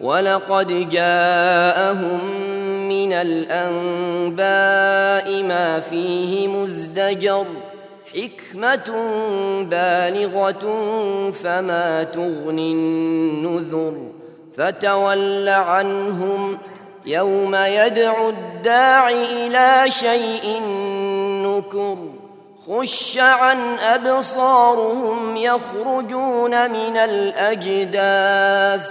ولقد جاءهم من الأنباء ما فيه مزدجر حكمة بالغة فما تغني النذر فتول عنهم يوم يدعو الداع إلى شيء نكر خش عن أبصارهم يخرجون من الأجداث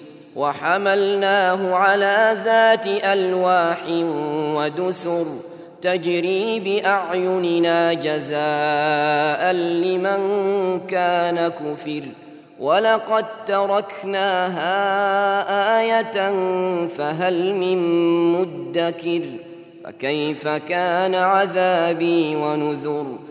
وحملناه على ذات ألواح ودسر تجري بأعيننا جزاء لمن كان كفر. ولقد تركناها آية فهل من مدكر؟ فكيف كان عذابي ونذر؟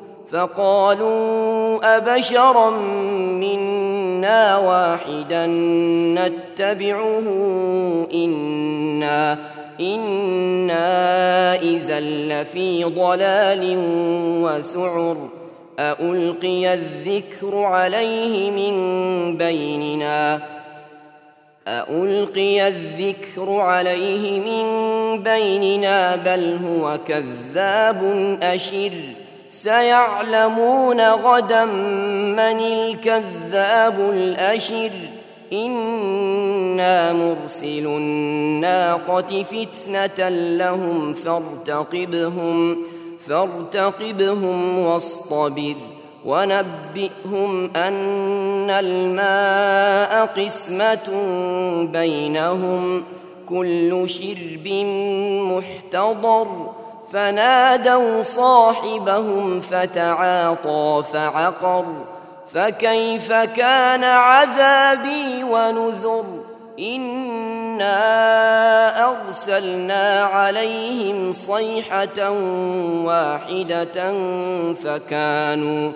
فقالوا أبشرا منا واحدا نتبعه إنا إنا إذا لفي ضلال وسعر ألقي الذكر عليه من بيننا؟ ألقي الذكر عليه من بيننا؟ بل هو كذاب أشر. سيعلمون غدا من الكذاب الأشر. إنا مرسل الناقة فتنة لهم فارتقبهم فارتقبهم واصطبر. ونبئهم أن الماء قسمة بينهم. كل شرب محتضر. فنادوا صاحبهم فتعاطى فعقر فكيف كان عذابي ونذر؟ إنا أرسلنا عليهم صيحة واحدة فكانوا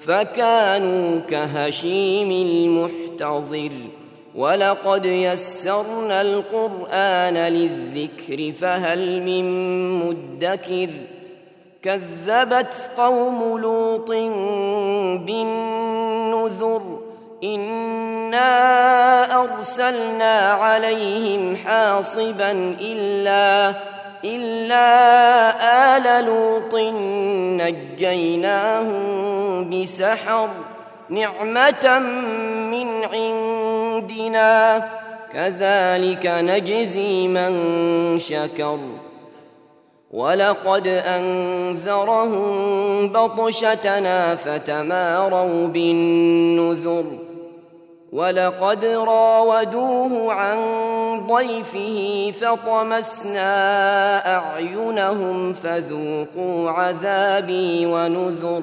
فكانوا كهشيم المحتضر. ولقد يسرنا القرآن للذكر فهل من مدكر كذبت قوم لوط بالنذر إنا أرسلنا عليهم حاصبا إلا إلا آل لوط نجيناهم بسحر نعمة من عندنا. كذلك نجزي من شكر. ولقد أنذرهم بطشتنا فتماروا بالنذر. ولقد راودوه عن ضيفه فطمسنا أعينهم فذوقوا عذابي ونذر.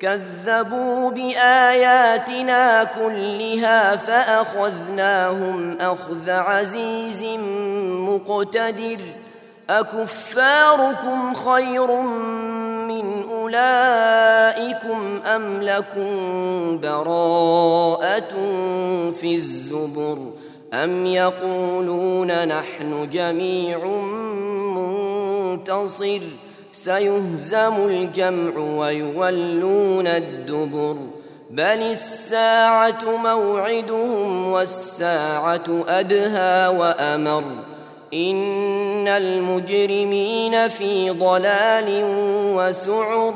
كذبوا بآياتنا كلها فأخذناهم أخذ عزيز مقتدر أكفاركم خير من أولئكم أم لكم براءة في الزبر أم يقولون نحن جميع منتصر سيهزم الجمع ويولون الدبر. بل الساعة موعدهم والساعة أدهى وأمر. إن المجرمين في ضلال وسعر.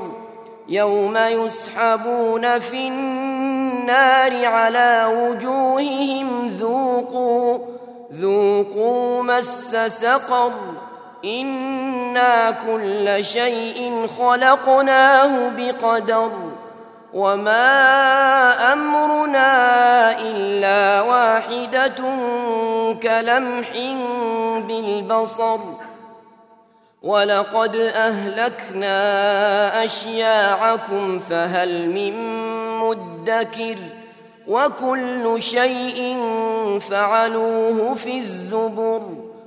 يوم يسحبون في النار على وجوههم ذوقوا ذوقوا مس سقر. إنا كل شيء خلقناه بقدر وما امرنا الا واحدة كلمح بالبصر ولقد اهلكنا اشياعكم فهل من مدكر وكل شيء فعلوه في الزبر